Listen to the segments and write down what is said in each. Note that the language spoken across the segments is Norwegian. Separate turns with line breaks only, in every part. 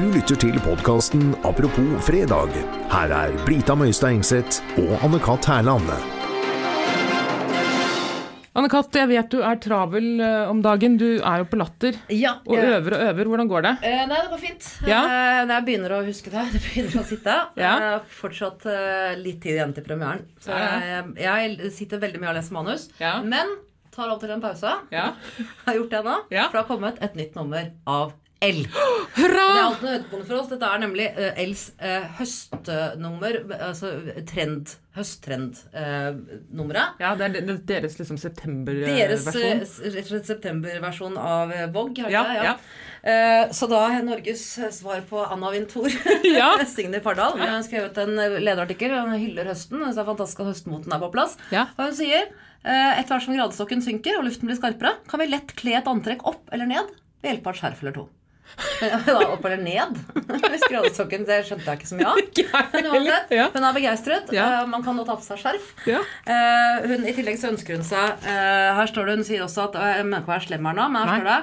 Du lytter til podkasten Apropos fredag. Her er Brita Møystad Engseth og Anne-Kat. Hærland.
Anne-Kat, jeg vet du er travel eh, om dagen. Du er jo på Latter.
Ja.
Og
ja.
øver og øver. Hvordan går det?
Eh, nei, det går fint.
Ja.
Eh, når jeg begynner å huske det. Det begynner å sitte.
Ja.
har fortsatt eh, litt tid igjen til premieren. Så
Ja,
jeg, jeg sitter veldig mye og leser manus.
Ja.
Men tar av og til en pause.
Ja.
Har gjort det nå.
Ja.
For det har kommet et nytt nummer av L.
Hurra!
Det er alt noe høydepunkt for oss. Dette er nemlig uh, Ls uh, høstnummer. Altså trend. høsttrendnummeret.
Uh, Ja, det er det er deres liksom septemberversjon.
Deres slett septemberversjon av eh, Vogue. har
Ja,
det?
ja.
Eh, så da er Norges svar på Anna Wintour.
Ja.
Signy Fardal. Hun har skrevet en lederartikkel. Hun hyller høsten. Det er fantastisk at høstmoten er på plass.
Ja.
Og hun sier eh, etter hvert som gradestokken synker og luften blir skarpere, kan vi lett kle et antrekk opp eller ned ved hjelp av et skjerf eller to. Men, da, opp eller ned? Hvis gradestokken Det skjønte jeg ikke så mye av. Men
Ja.
hun er begeistret.
Ja.
Eh, man kan nå ta på seg skjerf.
Ja.
Eh, hun, I tillegg så ønsker hun seg eh, Her står det, Hun sier også at Jeg mener ikke å være slem her nå, men her står det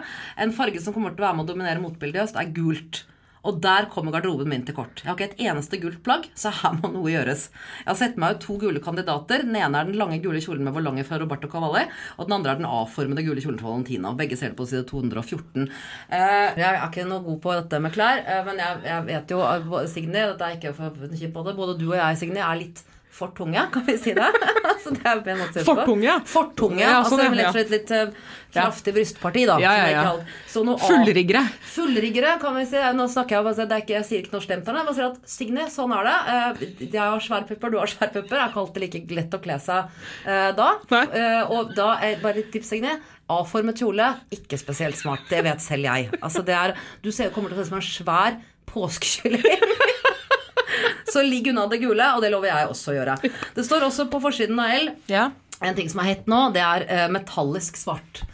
en farge som kommer til å være med å dominere motbildet i høst, er gult. Og der kommer garderoben min til kort. Jeg har ikke et eneste gult plagg, så her må noe gjøres. Jeg har sett meg ut to gule kandidater. Den ene er den lange gule kjolen med volange fra Roberto Cavalli, og den andre er den A-formede gule kjolen fra Valentina. Begge ser det på side 214. Eh, jeg er ikke noe god på dette med klær, eh, men jeg, vet jo Signe, både Signy Dette er ikke for å kippe på det. Både du og jeg, Signy, er litt for tunge, kan vi si det? altså, det er en måte.
Fortunge?
Fortunge.
Ja,
altså
sånn, altså
rett og slett litt eh, kraftig brystparti, da.
Ja, ja, ja. Fullriggere.
Fullriggere, kan vi si. Nå snakker jeg, altså, det ikke, jeg sier ikke noe slemt om det, sier at Signe, sånn er det. Uh, Jeg har svær pupper, du har svær pupper. Er ikke alltid like lett å kle seg uh, da. Og da er bare et tips, Signe. A-formet kjole, ikke spesielt smart. Det vet selv jeg. Altså, det er, du ser, kommer til å se ut som en svær påskekylling. Så ligg unna det gule, og det lover jeg også å gjøre. Det står også på forsiden av L
Ja.
en ting som er hett nå, det er uh, metallisk svart.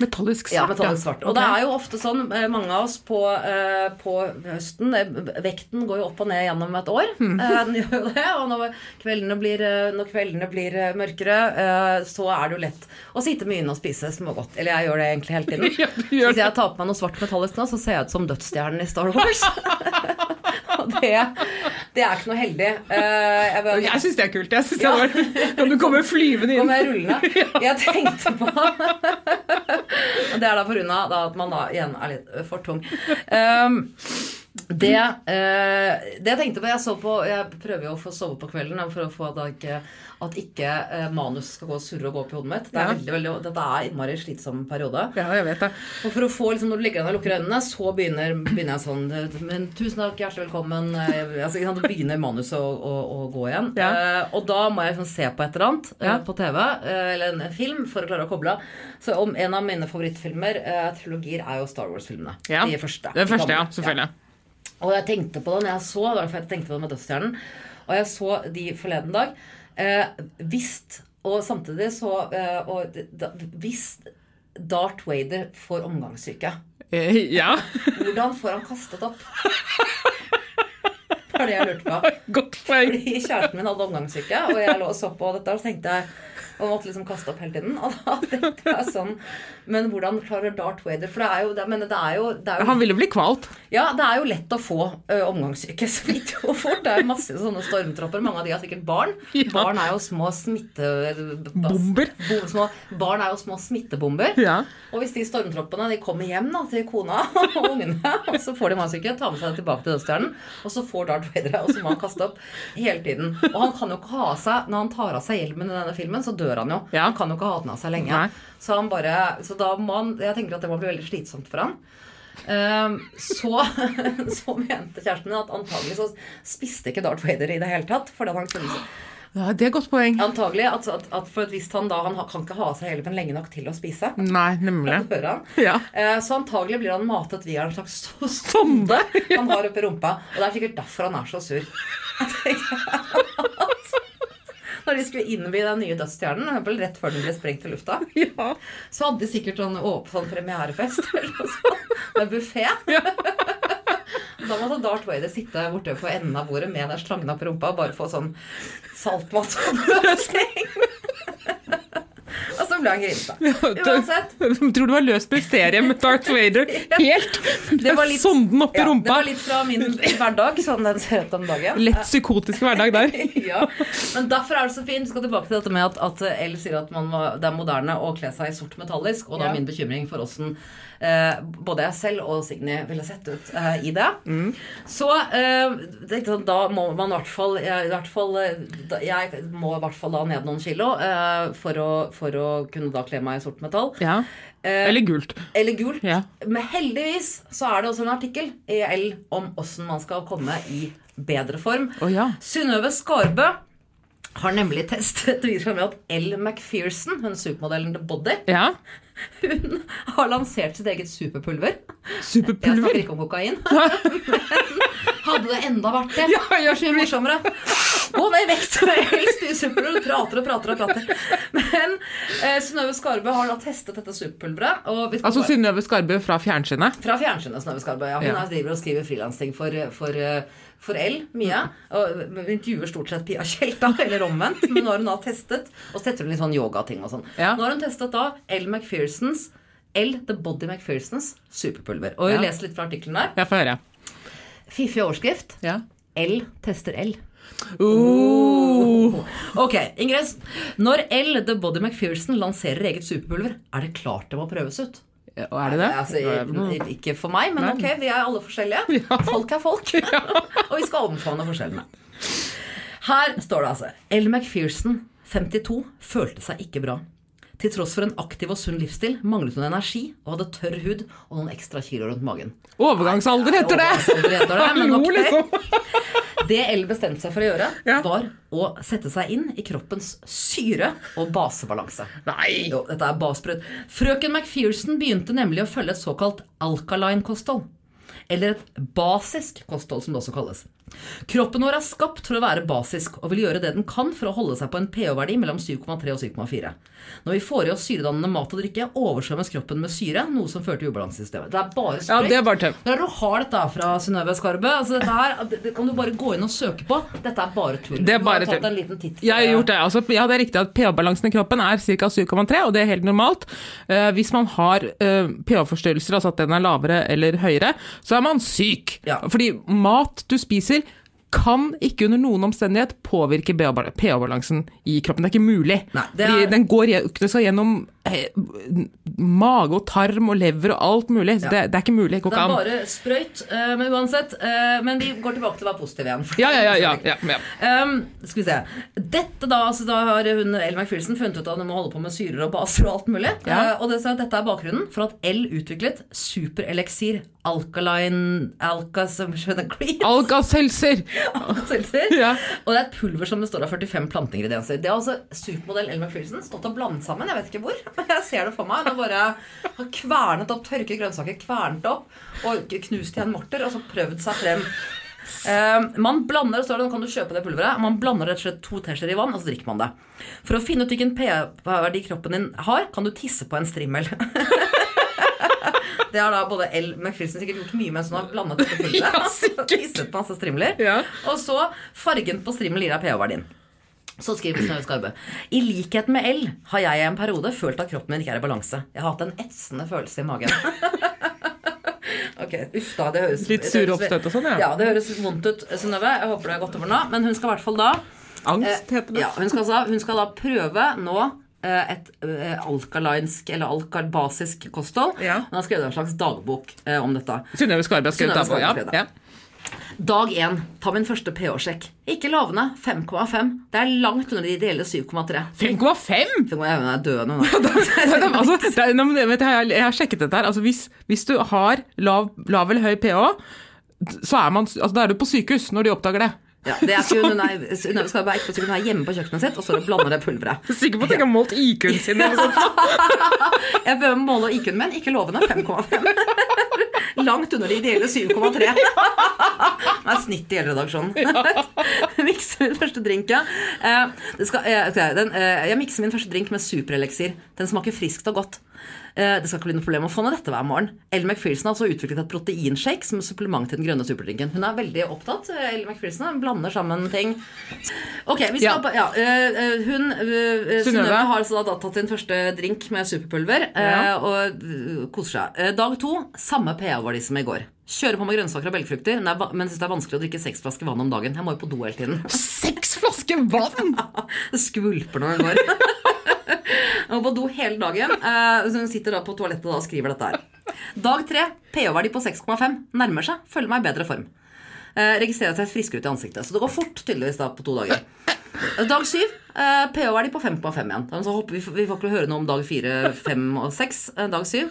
Metallisk svart.
Ja, metallisk svart. Og
okay.
det er jo ofte sånn, eh, mange av oss på, eh, på høsten Vekten går jo opp og ned gjennom et år.
Hmm.
Den gjør jo det. Og når kveldene blir, når kveldene blir mørkere, så er det jo lett å sitte mye inne og spise smågodt. Eller jeg gjør det egentlig hele tiden.
Ja,
Hvis jeg tar på meg noe svart metallisk nå, så ser jeg ut som dødsstjernen i Star Wars. og det, det er ikke noe heldig. Uh, jeg bare-
Jeg syns det er kult. Jeg synes
Ja.
det var, Kan du komme flyvende inn?
Kommer jeg rullende. Jeg tenkte på Og Det er da pga. at man da igjen er litt for tung. Um, det, eh, det jeg tenkte på Jeg så på Jeg prøver jo å få sove på kvelden for å få at ikke, at ikke eh, manus skal gå og surre og gå opp i hodet mitt. Det er
Ja.
veldig, veldig, dette er innmari slitsom periode.
Ja, jeg vet det.
Og for å få, liksom, Når du ligger der og lukker øynene, så begynner, begynner jeg sånn Men tusen takk, hjertelig velkommen. Jeg, Altså, sant, begynner manuset å, å, å gå igjen.
Ja.
Eh, og da må jeg sånn, se på et eller annet eh,
Ja.
på TV, eh, eller en film, for å klare å koble av. Så om en av mine favorittfilmer, eh, trilogier, er jo Star Wars-filmene.
Ja.
De første.
Den første, ja. Selvfølgelig.
Og jeg tenkte på det når jeg så det var derfor jeg tenkte på det med Dødsstjernen. Og jeg så de forleden dag. Eh, hvis Og samtidig så eh, og, da, Hvis Darth Vader får omgangssyke,
Eh, Ja.
hvordan får han kastet opp? Det var det jeg lurte på.
Godt poeng.
Fordi kjæresten min hadde omgangssyke, og jeg lå og så på dette, og tenkte jeg og måtte liksom kaste opp hele tiden. Og da tenkte jeg sånn Men hvordan klarer Darth Vader For det er jo, det, men det er jo, det er jo
Han ville bli kvalt.
Ja, det er jo lett å få omgangssyke smitte og fort. Det er jo masse sånne stormtropper. Mange av de har sikkert barn.
Ja.
Barn er jo små smitte...
Bomber.
Bo, små, barn er jo små smittebomber.
Ja.
Og hvis de stormtroppene de kommer hjem da, til kona og ungene, og så får de omgangssyke, tar med seg tilbake til dødsstjernen, og så får Darth Vader og så må han kaste opp hele tiden. Og han kan jo ikke ha seg Når han tar av seg hjelmen i denne filmen, så dør han jo.
Ja.
Han kan jo ikke ha den av seg lenge.
Nei.
Så han bare Så da må han Jeg tenker at det må bli veldig slitsomt for han. Um, så, så mente kjæresten min at antagelig så spiste ikke Darth Vader i det hele tatt. Fordi han kunne
ja, det er et godt poeng.
Antagelig at, at, at for hvis han da Han kan ikke ha seg hjelmen lenge nok til å spise.
Nei, nemlig.
Han.
Ja.
Eh, Så antagelig blir han matet via en slags
Sonde.
sonde han har oppi rumpa. Og det er sikkert derfor han er så sur. Når de skulle innvie den nye dødsstjernen, rett før den ble sprengt i lufta,
Ja.
så hadde de sikkert sånn, åp- sånn premierefest eller noe sånt, med buffé. Da måtte Darth Vader sitte borte på enden av bordet med den slangen oppi rumpa og bare få sånn saltvann. Og så ble han grinete. Uansett.
Tror du har løst mysteriet med Darth Vader helt.
Det var litt,
Sonden oppi
ja,
rumpa.
det var litt fra min hverdag, sånn den ser ut om dagen.
Lett psykotisk hverdag der.
ja. Men derfor er det så fint. Vi skal tilbake til dette med at, at Elle sier at man må, det er moderne å kle seg i sort metallisk, og da
Ja.
min bekymring for åssen både jeg selv og Signy ville sett ut eh, i det.
Mm.
Så eh, er da må man i hvert fall, i hvert fall eh, Jeg må i hvert fall da ned noen kilo eh, for, å, for å kunne da kle meg i sort metall.
Ja.
Eh,
Eller gult.
eller gult.
Ja.
Men heldigvis så er det også en artikkel i L om åssen man skal komme i bedre form.
Oh, ja.
Synnøve Skarbø har nemlig testet viser seg med at L. McPherson, hun supermodellen The Body,
ja.
hun har lansert sitt eget superpulver.
Superpulver?
Jeg snakker ikke om kokain. Men hadde det enda vært det,
Ja, ja,
så mye morsommere. Gå ned i vekt helst i superpulver. Prater og prater og prater. Men eh, Synnøve Skarbø har da testet dette superpulveret.
Altså Synnøve Skarbø fra fjernsynet.
fra fjernsynet Synnøve Skarbø. Ja. Hun
Ja.
er- driver og skriver frilansting for, for, eh, for L mye. Og vi intervjuer stort sett Pia Tjelta, eller omvendt. Men nå har hun da testet, og så tetter hun litt sånn yogating og sånn.
Ja.
Nå har hun testet da L McPhersons L The Body McPhersons superpulver. Og vi
Ja.
leser litt fra artikkelen der.
Ja, får høre.
Fiffig overskrift.
Ja.
L tester L.
Uh.
Ok, ingress. Når L The Body McPherson lanserer eget superpulver, er det klart det må prøves ut.
Og er det det?
Altså, ikke for meg, men ok, vi er alle forskjellige.
Ja.
Folk er folk. og vi skal omfavne forskjellene. Her står det altså L. McPherson, 52, følte seg ikke bra. Til tross for en aktiv og sunn livsstil manglet hun energi og hadde tørr hud og noen ekstra kilo rundt magen.
Overgangsalder heter det!
Overgangsalder heter det, men ok. Det L bestemte seg for å gjøre,
Ja.
var å sette seg inn i kroppens syre- og basebalanse.
Nei!
Jo, dette er basprøyt. Frøken McPherson begynte nemlig å følge et såkalt alkaline-kosthold. Eller et basisk kosthold, som det også kalles. Kroppen vår er skapt for å være basisk og vil gjøre det den kan for å holde seg på en pH-verdi mellom 7,3 og 7,4. Når vi får i oss syredannende mat og drikke, oversvømmes kroppen med syre, noe som fører til ubalansesystemet. Det er bare
Ja,
sprøyt.
det er bare tøv.
Når du har dette fra Synnøve Skarbø. Altså dette her, det, kan du bare gå inn og søke på. Dette er bare tull.
Det er
Du
bare
har tatt
tull.
en liten titt.
Jeg har gjort det. Altså, ja, det er riktig at pH-balansen i kroppen er ca. 7,3, og det er helt normalt. Uh, hvis man har uh, pH-forstyrrelser, altså at den er lavere eller høyere, så er man syk.
Ja.
Fordi mat du spiser kan ikke under noen omstendighet påvirke pH-balansen i kroppen. Det er ikke mulig.
Nei, er-
den går gje- skal gjennom mage og tarm og lever og alt mulig. Ja. det, det er ikke mulig. Det går
Det er bare sprøyt, eh, men uansett. eh, men vi går tilbake til å være positive igjen.
Ja, ja, ja. ja, ja, ja.
Um, skal vi se. Dette da, altså da har hun, L. McPherson funnet ut at hun må holde på med syrer og baser og alt mulig. Eh, og det, dette er bakgrunnen for at L utviklet supereleksir alkaline alkasemgreen
Alka-seltzer! Ja.
Og det er et pulver som består av 45 planteingredienser. Det har altså supermodell Elmer McPherson stått og blandet sammen. Jeg vet ikke hvor. Jeg ser det for meg. Han har bare har kvernet opp tørket grønnsaker, kvernet opp og knust i en morter og så prøvd seg frem. Uh, man blander står det, nå kan du kjøpe det pulveret Man blander rett og slett to teskjeer i vann, og så drikker man det. For å finne ut hvilken pH-verdi kroppen din har, kan du tisse på en strimmel. Det har da både L. McPherson sikkert gjort mye mens hun har blandet dette pulveret.
Ja.
Tisset masse strimler.
Ja.
Og så fargen på strimmel gir deg pH-verdien. Så skriver Synnøve Skarbe. I likhet med L har jeg i en periode følt at kroppen min ikke er i balanse. Jeg har hatt en etsende følelse i magen. ok, uff da, det høres
Litt sure oppstøt og sånn, ja.
Ja, det høres vondt ut, Synnøve. Jeg håper det er gått over nå. Men hun skal i hvert fall da
Angst heter det.
ja, hun, skal, altså- hun skal da prøve nå eh, et eh, alkalinsk eller alkalbasisk kosthold.
Ja.
Hun har skrevet en slags dagbok eh, om dette.
Synnøve Skarbe har skrevet dagbok. Ja,
har
ja.
Dag 1. Ta min første pH-sjekk. Ikke lavende. 5,5. Det er langt under de ideelle 7,3.
5,5!
Hun er død nå.
altså, er, vet jeg, jeg har sjekket dette her. Altså, hvis, hvis du har lav, lav eller høy pH, så er man, altså, da er du på sykehus når de oppdager det.
Ja, det er ikke hun, hun er, hun skal være ikke på sykehus, hun er hjemme på kjøkkenet sitt og så blander det pulveret.
Er sikker på at jeg ikke har målt IQ-en sin.
Jeg bør måle IQ-en min, ikke lovende 5,5. Langt under de ideelle 7,3. Det er snitt i hele redaksjonen. Mikser min første drink, ja. Eh, det skal, eh, den, eh, jeg mikser min første drink med supereleksir. Den smaker friskt og godt. Eh, Det skal ikke bli noe problem å få ned dette hver morgen. Ellen McPherson har altså utviklet et proteinshake som supplement til den grønne superdrinken. Hun er veldig opptatt. eh, Ellen McPherson hun blander sammen ting. Ok, vi skal
Ja.
ja, eh, Hun
Synnøve.
Har altså da tatt sin første drink med superpulver
Ja.
og koser seg. Dag to, samme pH-verdi som i går. Kjører på med grønnsaker og belgfrukter, er men syns det er vanskelig å drikke seks flasker vann om dagen. Jeg må jo på do hele tiden.
Seks flasker vann!
Det skvulper når hun går. Jeg må på do hele dagen. Eh, så Hun sitter da på toalettet og skriver dette her. Dag tre, pH-verdi på 6,5. Nærmer seg. Føler meg i bedre form. Eh, registrerer er friskere ut i ansiktet. Så det går fort, tydeligvis, da på to dager. Dag syv, eh, pH-verdi på 5,5 igjen. Så håper vi, får- vi får ikke høre noe om dag fire, fem og seks. Eh, dag syv,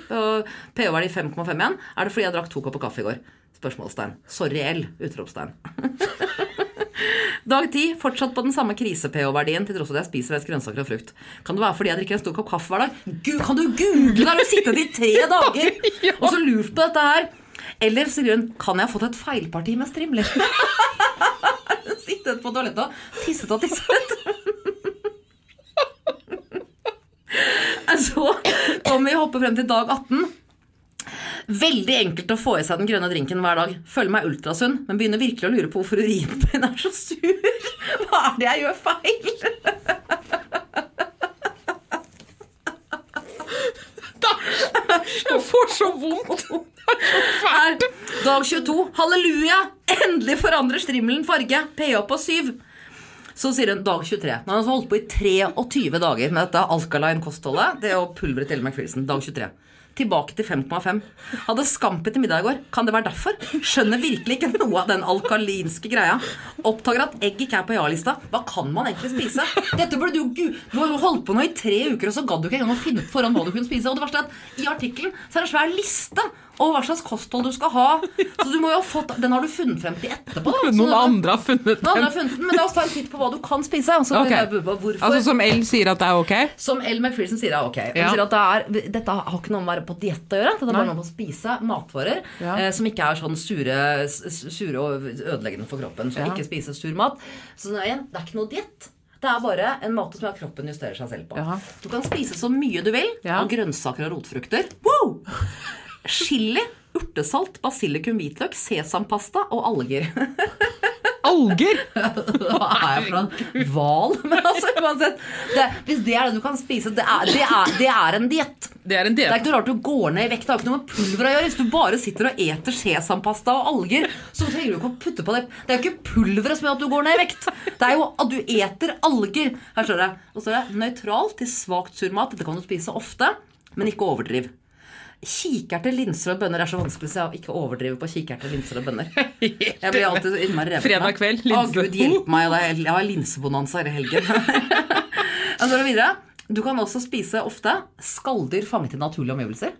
pH-verdi 5,5 igjen. Er det fordi jeg drakk to kopper kaffe i går? Spørsmålstegn. Sorry, L. Utropstegn. Dag 10, fortsatt på den samme krise-pH-verdien til tross for at jeg spiser mest grønnsaker og frukt. Kan det være fordi jeg drikker en stor kopp kaffe hver dag? Gud, kan du google det? Har du sittet i tre dager og så lurt på dette her? Eller sier hun kan jeg ha fått et feilparti med strimler? Sittet på toalettet og tisset og tisset. Så kommer vi hoppe frem til dag 18. Veldig enkelt å få i seg den grønne drinken hver dag. Føler meg ultrasunn, men begynner virkelig å lure på hvorfor urinen min er så sur. Hva er det jeg gjør feil?
Jeg får så vondt!
Fælt. dag 22. Halleluja! Endelig forandrer strimmelen farge. PH på 7. Så sier hun dag 23. Nå har hun holdt på i 23 dager med dette alkaline kostholdet. Det og pulveret til McPherson. Dag 23. Tilbake til 5,5. Hadde skampet til middag i går. Kan det være derfor? Skjønner virkelig ikke noe av den alkalinske greia. Oppdager at egg ikke er på ja-lista. Hva kan man egentlig spise? Dette burde du, du har holdt på nå i tre uker, og så gadd du ikke engang å finne ut foran hva du kunne spise. Og det verste er at i artikkelen så er det en svær liste over hva slags kosthold du skal ha. Så du må jo ha fått, Den har du funnet frem til etterpå. da.
Noen
det-
andre har funnet den.
har funnet den, men la oss ta en titt på hva du kan spise. og Så
Ok.
lurer jeg på hvorfor.
Altså Som L sier at det er ok?
Som Elle McPherson sier, er ok. Hun
Ja.
sier at det er, dette har ikke noe med å være på diett å gjøre. Dette er bare noe med å spise matvarer
Ja.
eh, som ikke er sånn sure, sure og ødeleggende for kroppen. Så
Ja.
ikke spise sur mat. Så det igjen, det er ikke noe diett. Det er bare en måte som kroppen justerer seg selv på.
Ja.
Du kan spise så mye du vil av grønnsaker og rotfrukter. Woo! Chili, urtesalt, basilikum, hvitløk, sesampasta og alger.
Alger!
Hva er jeg for en hval? Men altså, uansett. Det, hvis det er det du kan spise, det er, det er, det er en diett.
Det er en
Det er ikke rart du går ned i vekt. Det har ikke noe med pulver å gjøre. Hvis du bare sitter og eter sesampasta og alger, så trenger du ikke å putte på det. Det er jo ikke pulveret som gjør at du går ned i vekt. Det er jo at du eter alger. Her står det. Og så står det nøytral til svakt sur mat. Dette kan du spise ofte, men ikke overdriv. Kikerter, linser og bønner er så vanskelig, så jeg ikke overdriver på kikerter, linser og bønner. Jeg blir alltid så innmari revet
Fredag
kveld,
kveld,
Å. Gud hjelpe meg. Jeg har linsebonanza hele helgen. Så går videre. Du kan også spise ofte skalldyr fanget i naturlige omgivelser.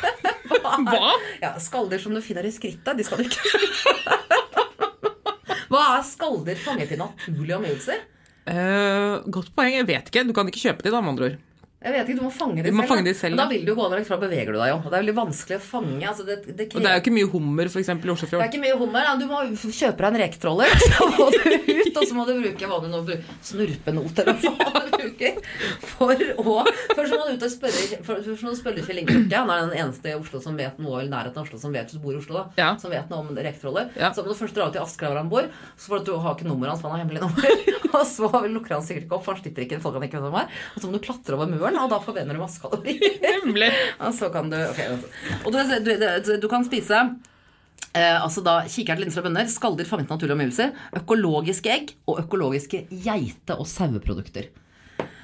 Hva?
Ja, Skalldyr som du finner i skrittet, de skal du ikke spise. Hva er skalldyr fanget i naturlige omgivelser?
Uh, godt poeng. Jeg vet ikke. Du kan ikke kjøpe de, da, med andre ord.
Jeg vet ikke, Du må fange dem selv.
fange
da.
de selv,
da.
da
vil du gå ned vekk, beveger du deg jo. Det er veldig vanskelig å fange. altså det, det,
Og det er jo ikke mye hummer, f.eks. i
Det er ikke mye hummer. ja. Du må kjøpe deg en reketroller, så må du ut, og så må du bruke hva du nå bruker, snurpenot eller hva du. For å Først må du ut og spørre Først må du spørre Røkke. Han er den eneste i Oslo som vet noe, eller nærheten av Oslo som vet du bor i Oslo, da.
Ja.
Som vet noe om reketroller.
Ja.
Så må du først dra ut til Asker hvor han bor, så får du har ikke nummeret hans, for han har hemmelig nummer. Og så lukker han sikkert ikke opp, for han slipper ikke folk han ikke vet hvem er. Og så må du klatre over muren, og da forbrenner du masse kalorier.
Nemlig.
Og så kan du ok, Og du, du, du, du kan spise eh, altså da Kikert, linser og bønner, skalldyr fanget naturlige omgivelser, økologiske egg og økologiske geite- og saueprodukter.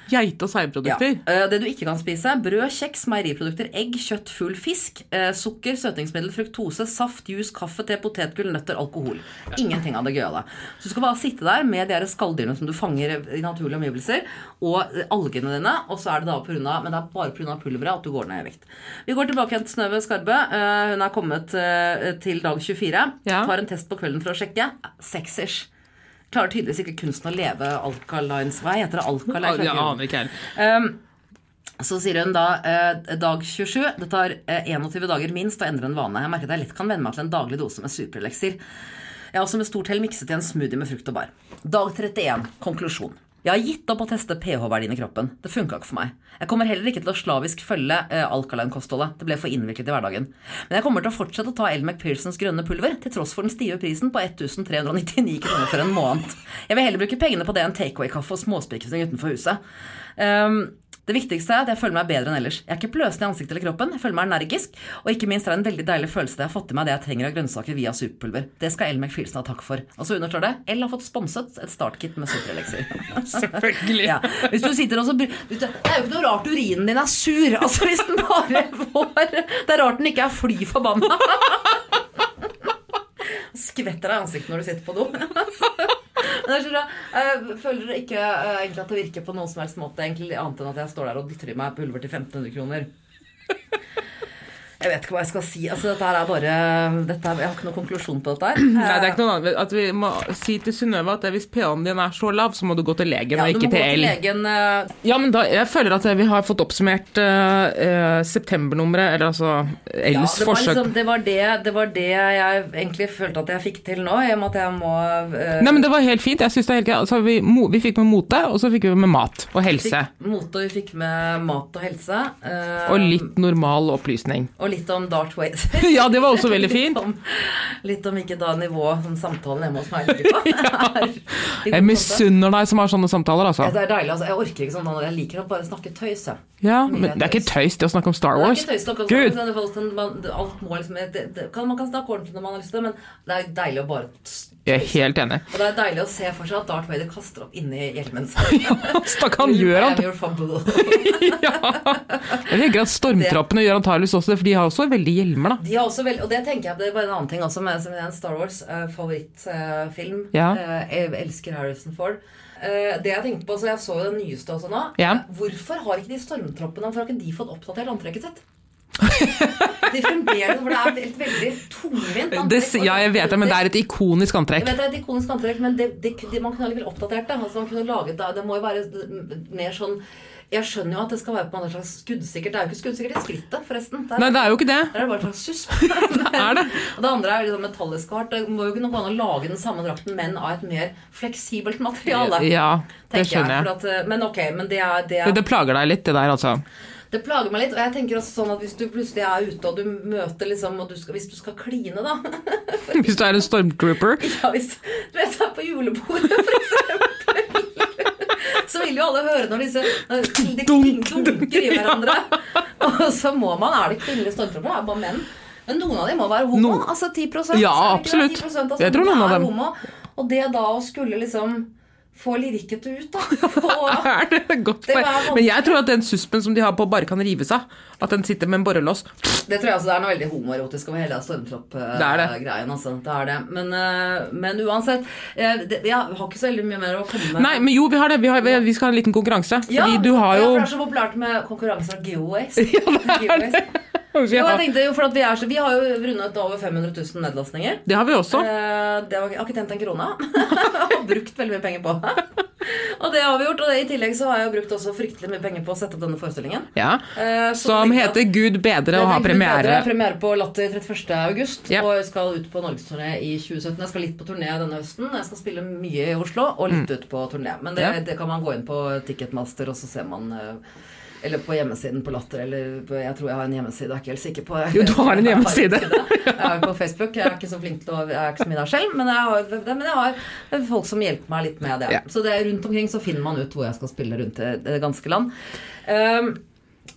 Geite- og
Ja. Eh, Det du ikke kan spise, brød, kjeks, meieriprodukter, egg, kjøtt, fugl, fisk, eh, sukker, søtningsmiddel, fruktose, saft, juice, kaffe, te, potetgull, nøtter, alkohol. Ingenting av det gøyale. Så du skal bare sitte der med de skalldyrene som du fanger i naturlige omgivelser, og eh, algene dine, og så er det da på grunn av, men det er bare pga. pulveret at du går ned i vekt. Vi går tilbake igjen til Snøve Skarbe. Eh, Hun er kommet til dag 24.
Ja.
Tar en test på kvelden for å sjekke. Sexers. Klarer tydeligvis ikke kunsten å leve alkalines. vei. heter det? Alkaline?
Jeg aner ikke heller.
Um, så sier hun da eh, dag 27. Det tar eh, 21 dager minst å endre en vane. Jeg merker at jeg lett kan venne meg til en daglig dose med superleksir. Jeg har også med stort hell mikset i en smoothie med frukt og bar. Dag 31. Konklusjon. Jeg har gitt opp å teste pH-verdien i kroppen. Det funka ikke for meg. Jeg kommer heller ikke til å slavisk følge eh, alkaline-kostholdet. Det ble for innviklet i hverdagen. Men jeg kommer til å fortsette å ta L. McPhersons grønne pulver, til tross for den stive prisen på 1399 kroner for en måned. Jeg vil heller bruke pengene på det enn takeaway-kaffe og småspiking utenfor huset. Um, det viktigste er at jeg føler meg bedre enn ellers. Jeg er ikke pløsende i ansiktet eller kroppen, jeg føler meg energisk, og ikke minst er det en veldig deilig følelse det jeg har fått i meg det jeg trenger av grønnsaker via superpulver. Det skal Elle McPherson ha takk for. Og så understår det, El har fått sponset et startkit med superelekser.
Selvfølgelig.
Ja. Hvis du sitter og så Det er jo ikke noe rart urinen din er sur. Altså hvis den bare får Det er rart den ikke er fly forbanna. Skvetter deg i ansiktet når du sitter på do. Jeg føler ikke eh, egentlig at det virker på noen som helst måte, egentlig, annet enn at jeg står der og dytter i meg pulver til 1500 kroner. Jeg vet ikke hva jeg skal si. Altså, dette her er bare dette Jeg har ikke noen konklusjon på dette her.
Nei, det er ikke noe annet. At vi må si til Synnøve at hvis pH-en din er så lav, så må du gå til legen
Ja,
og ikke til L.
eh,
Ja, men da, jeg føler at vi har fått oppsummert uh, septembernummeret, eller altså
Ja,
Ls
det,
forsøk
liksom, det, var det, det var det jeg egentlig følte at jeg fikk til nå, i og med at jeg må uh,
Nei, men det var helt fint. Jeg synes det er helt greit. Altså, vi, vi fikk med mote, og så fikk vi med mat og helse.
fikk mote, vi fikk med mat og helse. Uh,
Og litt normal opplysning.
og litt om Darth Vader.
Ja, det var også veldig fint.
Litt om, litt om ikke da nivå som samtalen hjemme hos meg ligger på. Er i
Jeg misunner deg som har sånne samtaler, altså.
Ja, Det er deilig. altså. Jeg orker ikke sånn, jeg liker å bare snakke tøys. jeg.
Ja, men det er ikke tøys det å snakke om Star Wars.
Det er ikke tøys,
Gud!
altså, folk kan- man, alt må liksom, det, det, kan, Man kan snakke ordentlig når man har lyst til det, men det er deilig å bare
Jeg er helt enig.
Og det er deilig å se for seg at Darth Vader kaster opp inni hjelmen sin.
Stakk han gjør han
fumble.
Jeg tenker at Stormtroppene gjør antakeligvis også det, for de har også veldig hjelmer, da.
De har også veldig, og det tenker jeg, det er bare en annen ting også med, som er en Star Wars eh, favorittfilm.
Ja.
uh, jeg elsker Harrison Ford. Uh, det Jeg tenkte på, så jeg så jo den nyeste også nå.
Ja.
Hvorfor har ikke de stormtroppene Hvorfor har ikke de fått oppdatert antrekket sitt? De fremdeles, for det er et veldig tungvint antrekk.
Det, ja, jeg vet det, men det er et ikonisk antrekk.
Jeg vet det er et ikonisk antrekk, men det, det, det, man kunne allikevel oppdatert det. Altså man kunne laget det, det må jo være mer sånn Jeg skjønner jo at det skal være på en slags skuddsikkert. Det er jo ikke skuddsikkert i skrittet, forresten. Det er,
Nei, det er jo ikke det.
det er bare et slags susp.
er det.
Og det andre er liksom metallisk hardt. Det må jo ikke gå an å lage den samme drakten, men av et mer fleksibelt materiale.
Ja, det skjønner
jeg.
jeg.
at, eh, men ok, men det er, det, er,
Det, det plager deg litt, det der, altså.
Det plager meg litt. Og jeg tenker også sånn at hvis du plutselig er ute og du møter liksom du skal, Hvis du skal kline, da
Hvis du er en stormtrooper.
Ja, hvis du vet, er på julebordet, for eksempel. Så vil jo alle høre når disse de dunker i hverandre. Og så må man Er det kvinnelige stormtropper? Det er bare menn. Men noen av dem må være homo.
No-
Altså 10%
Ja, absolutt.
10% av
Jeg tror noen av dem.
Homo. Og det da å skulle liksom få lirket ut, da.
Er det godt
Det
poeng? Men jeg tror at den suspen som de har på, bare kan rives av. At den sitter med en borrelås.
det tror jeg altså, det er noe veldig homoerotisk over hele
Det er det.
stormtropp-greien. Altså. Det er det. Men, eh, men uansett eh, det, Jeg har ikke så veldig mye mer å komme med.
Nei, men jo, vi har det. Vi, har, vi skal ha en liten konkurranse. Fordi du har
ja,
jo
for det er så populært med konkurranser av giveaways. giveaways.
Vi
Jo, jeg
har,
tenkte jo, for at vi, er så, vi har jo rundet over 500 000 nedlastninger.
det har vi også.
Eh, Det var, jeg har ikke tjent en krone. og brukt veldig mye penger på. og det har vi gjort. Og det, i tillegg så har jeg jo brukt også fryktelig mye penger på å sette opp denne forestillingen.
Ja.
Eh,
Som
heter at-
Gud bedre og har
Det er
premiere.
Bedre, premiere på Latter 31. august.
Ja.
Og jeg skal ut på norgesturné i 2017. Jeg skal litt på turné denne høsten. Jeg skal spille mye i Oslo og litt ut på turné. Men det,
yep.
Det kan man gå inn på Ticketmaster, og så ser man eh, Eller på hjemmesiden på Latter. Eller på, jeg tror jeg har en hjemmeside, jeg er ikke helt sikker på
Jo, du har en hjemmeside.
Jeg er på Facebook. Jeg er ikke så flink til å Jeg er ikke så mye der selv, men jeg har, men jeg har folk som hjelper meg litt med det.
Ja.
Så det er rundt omkring så finner man ut hvor jeg skal spille rundt i det ganske land. Um,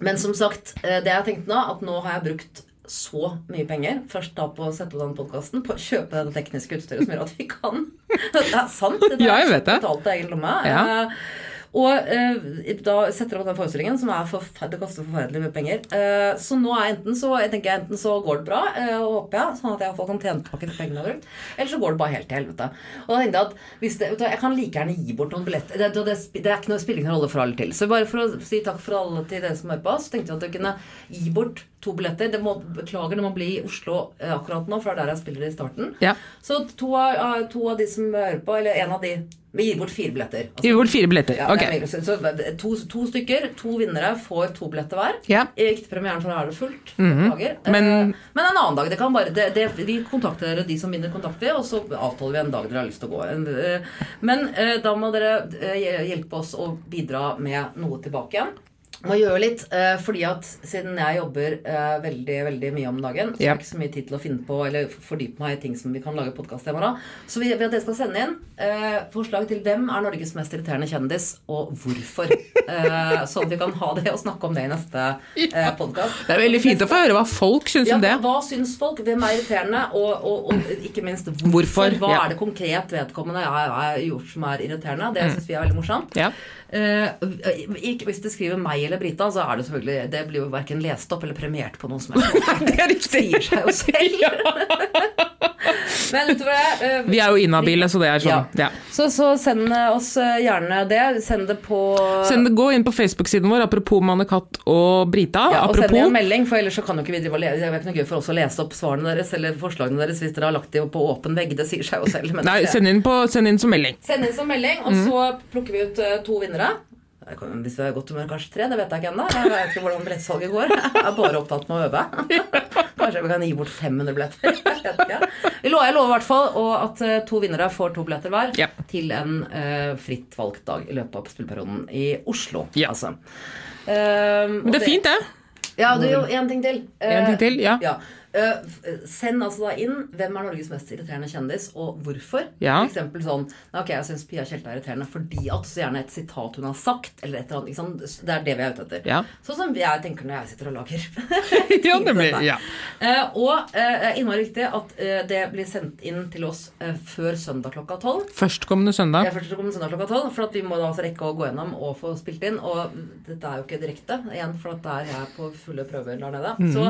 men som sagt, eh, det jeg har tenkt nå, at nå har jeg brukt så mye penger. Først da på å sette opp denne podkasten, på å kjøpe det tekniske utstyret som gjør at vi kan. Det er sant. Det
Ja,
er
jeg vet det.
betalt egen lomme.
Ja.
Eh, Og eh, da setter jeg opp den forestillingen, som det koster forferdelig mye penger. Eh, så nå er enten så jeg tenker enten så går det bra, eh, håper jeg, sånn at jeg i hvert fall kan tjene tilbake de pengene jeg har brukt, eller så går det bare helt til helvete. Og da tenkte jeg at hvis det, jeg kan like gjerne gi bort noen billetter. Det, det, det, er ikke noe spiller ingen rolle for alle til. Så bare for å si takk for alle til dere som hører på, så tenkte jeg at jeg kunne gi bort to billetter. Det må, beklager, det må bli i Oslo eh, akkurat nå, for det er der jeg spiller i starten.
Ja.
Så to av, to av de som hører på, eller en av de Vi gir bort fire billetter. Altså,
Gir bort fire billetter.
ja,
Ok.
så, så, to, to stykker, to vinnere, får to billetter hver.
Ja. Ikke
I premieren, for da er det fullt. dager.
Men-
Eh, men en annen dag. Det kan bare, det, det, vi kontakter dere, de som vinner, kontakter vi, og så avtaler vi en dag dere har lyst til å gå. En, eh, Men eh, da må dere eh, hjelpe oss å bidra med noe tilbake igjen. Må gjøre litt, eh, fordi at siden jeg jobber eh, veldig veldig mye om dagen, så har jeg ikke så mye tid til å finne på eller fordype meg i ting som vi kan lage podkasttemaer av. Så vi vil at dere skal sende inn eh, forslag til hvem er Norges mest irriterende kjendis, og hvorfor. Eh, sånn at vi kan ha det og snakke om det i neste eh, podkast.
Det er veldig fint å få høre hva folk syns
Ja,
om det.
Hva syns folk? Hvem er irriterende? Og, og, og ikke minst hvorfor.
Hvorfor,
Hva
ja.
er det konkret vedkommende jeg har gjort som er irriterende? Det syns vi er veldig morsomt.
Ja.
Uh, ikke, hvis det skriver meg eller Brita, så er det selvfølgelig Det blir jo verken lest opp eller premiert på noen som helst.
Det er riktig.
sier seg jo selv. Men utover det uh,
Vi er jo inhabile, så det er sånn. Ja.
Så, så send oss eh, gjerne det. Send det på
Send det, gå inn på Facebook-siden vår, apropos Manne-Katt og Brita.
ja, og send
apropos
en melding, for ellers så kan jo ikke vi drive og lese. Det er ikke noe gøy for oss å lese opp svarene deres eller forslagene deres hvis dere har lagt dem på åpen vegg. Det sier seg jo selv. Men
Nei, send inn, på, send inn som melding.
Send inn som melding, og så plukker vi ut eh, to vinnere. Hvis vi er i godt humør, kanskje tre. Det vet jeg ikke ennå. Jeg vet ikke hvordan billettsalget går. Jeg er bare opptatt med å øve. Kanskje vi kan gi bort 500 billetter. Jeg lover, i hvert fall at eh, to vinnere får to billetter hver
Ja.
til en uh, fritt valgt dag i løpet av spilleperioden i Oslo.
Ja.
Altså. Um,
Men det er fint, det.
Ja, er jo én ting til.
En ting til, ja.
Eh, f- send altså da inn hvem er Norges mest irriterende kjendis, og hvorfor.
Ja.
For eksempel sånn ok, jeg syns Pia Tjelta er irriterende fordi at så gjerne et sitat hun har sagt, eller et eller annet. Ikke? Det er det vi er ute etter.
Ja.
Sånn som jeg tenker når jeg sitter og lager.
Ja, nemlig. Ja.
Uh, og uh, innmari viktig at uh, det blir sendt inn til oss uh, før søndag klokka tolv.
Førstkommende søndag.
Ja, først kommer søndag klokka 12, for at vi må da altså rekke å gå gjennom og få spilt inn. Og dette er jo ikke direkte, igjen, for at der er jeg på fulle prøver der nede.
Mm.
Så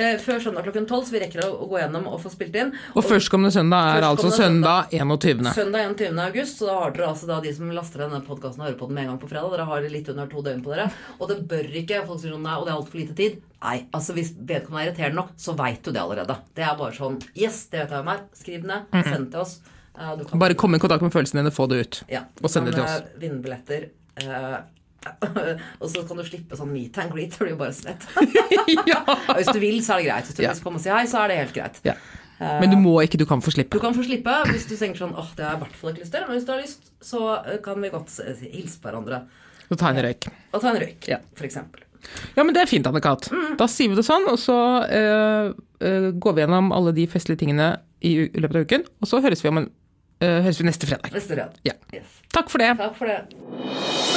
eh, før søndag klokken 12 så vi rekker å, gå gjennom og få spilt inn.
Og førstkommende søndag er altså søndag 21.
Søndag 21. august, så da har dere altså da de som laster denne podkasten og hører på den med en gang på fredag, dere har litt under to døgn på dere. Og det bør ikke Folk sier sånn nei, og det er altfor lite tid. Nei, altså hvis vedkommende er irriterende nok, så veit du det allerede. Det er bare sånn Yes, det vet jeg hvem er. Skriv det ned. Send det til oss. Eh, du kan-.
Bare kom i kontakt med følelsene dine, få det ut.
ja,
Og send det til oss.
eh, Vinne billetter. Eh, og så kan du slippe sånn meet and greet. Det blir jo bare slett.
ja.
Hvis du vil, så er det greit. Hvis du
Ja.
vil komme og si hei, så er det helt greit.
ja. Men du må ikke, du kan få slippe.
Du kan få slippe hvis du tenker sånn åh, det har jeg i hvert fall ikke lyst til. Men hvis du har lyst, så eh, kan vi godt hilse på hverandre.
Og ta en røyk.
Og ta en røyk,
Ja.
for eksempel.
Ja, men det er fint, Anne-Kat.
Mm.
Da sier vi det sånn, og så uh, uh, går vi gjennom alle de festlige tingene i, i løpet av uken, og så høres vi, om en, uh, høres vi neste fredag.
Neste fredag.
Ja.
Yes.
Takk for det.
Takk for det.